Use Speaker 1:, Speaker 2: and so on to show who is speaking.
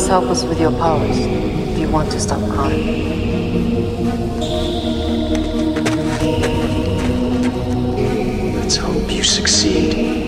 Speaker 1: must help us with your powers if you want to stop crime. Let's hope you succeed.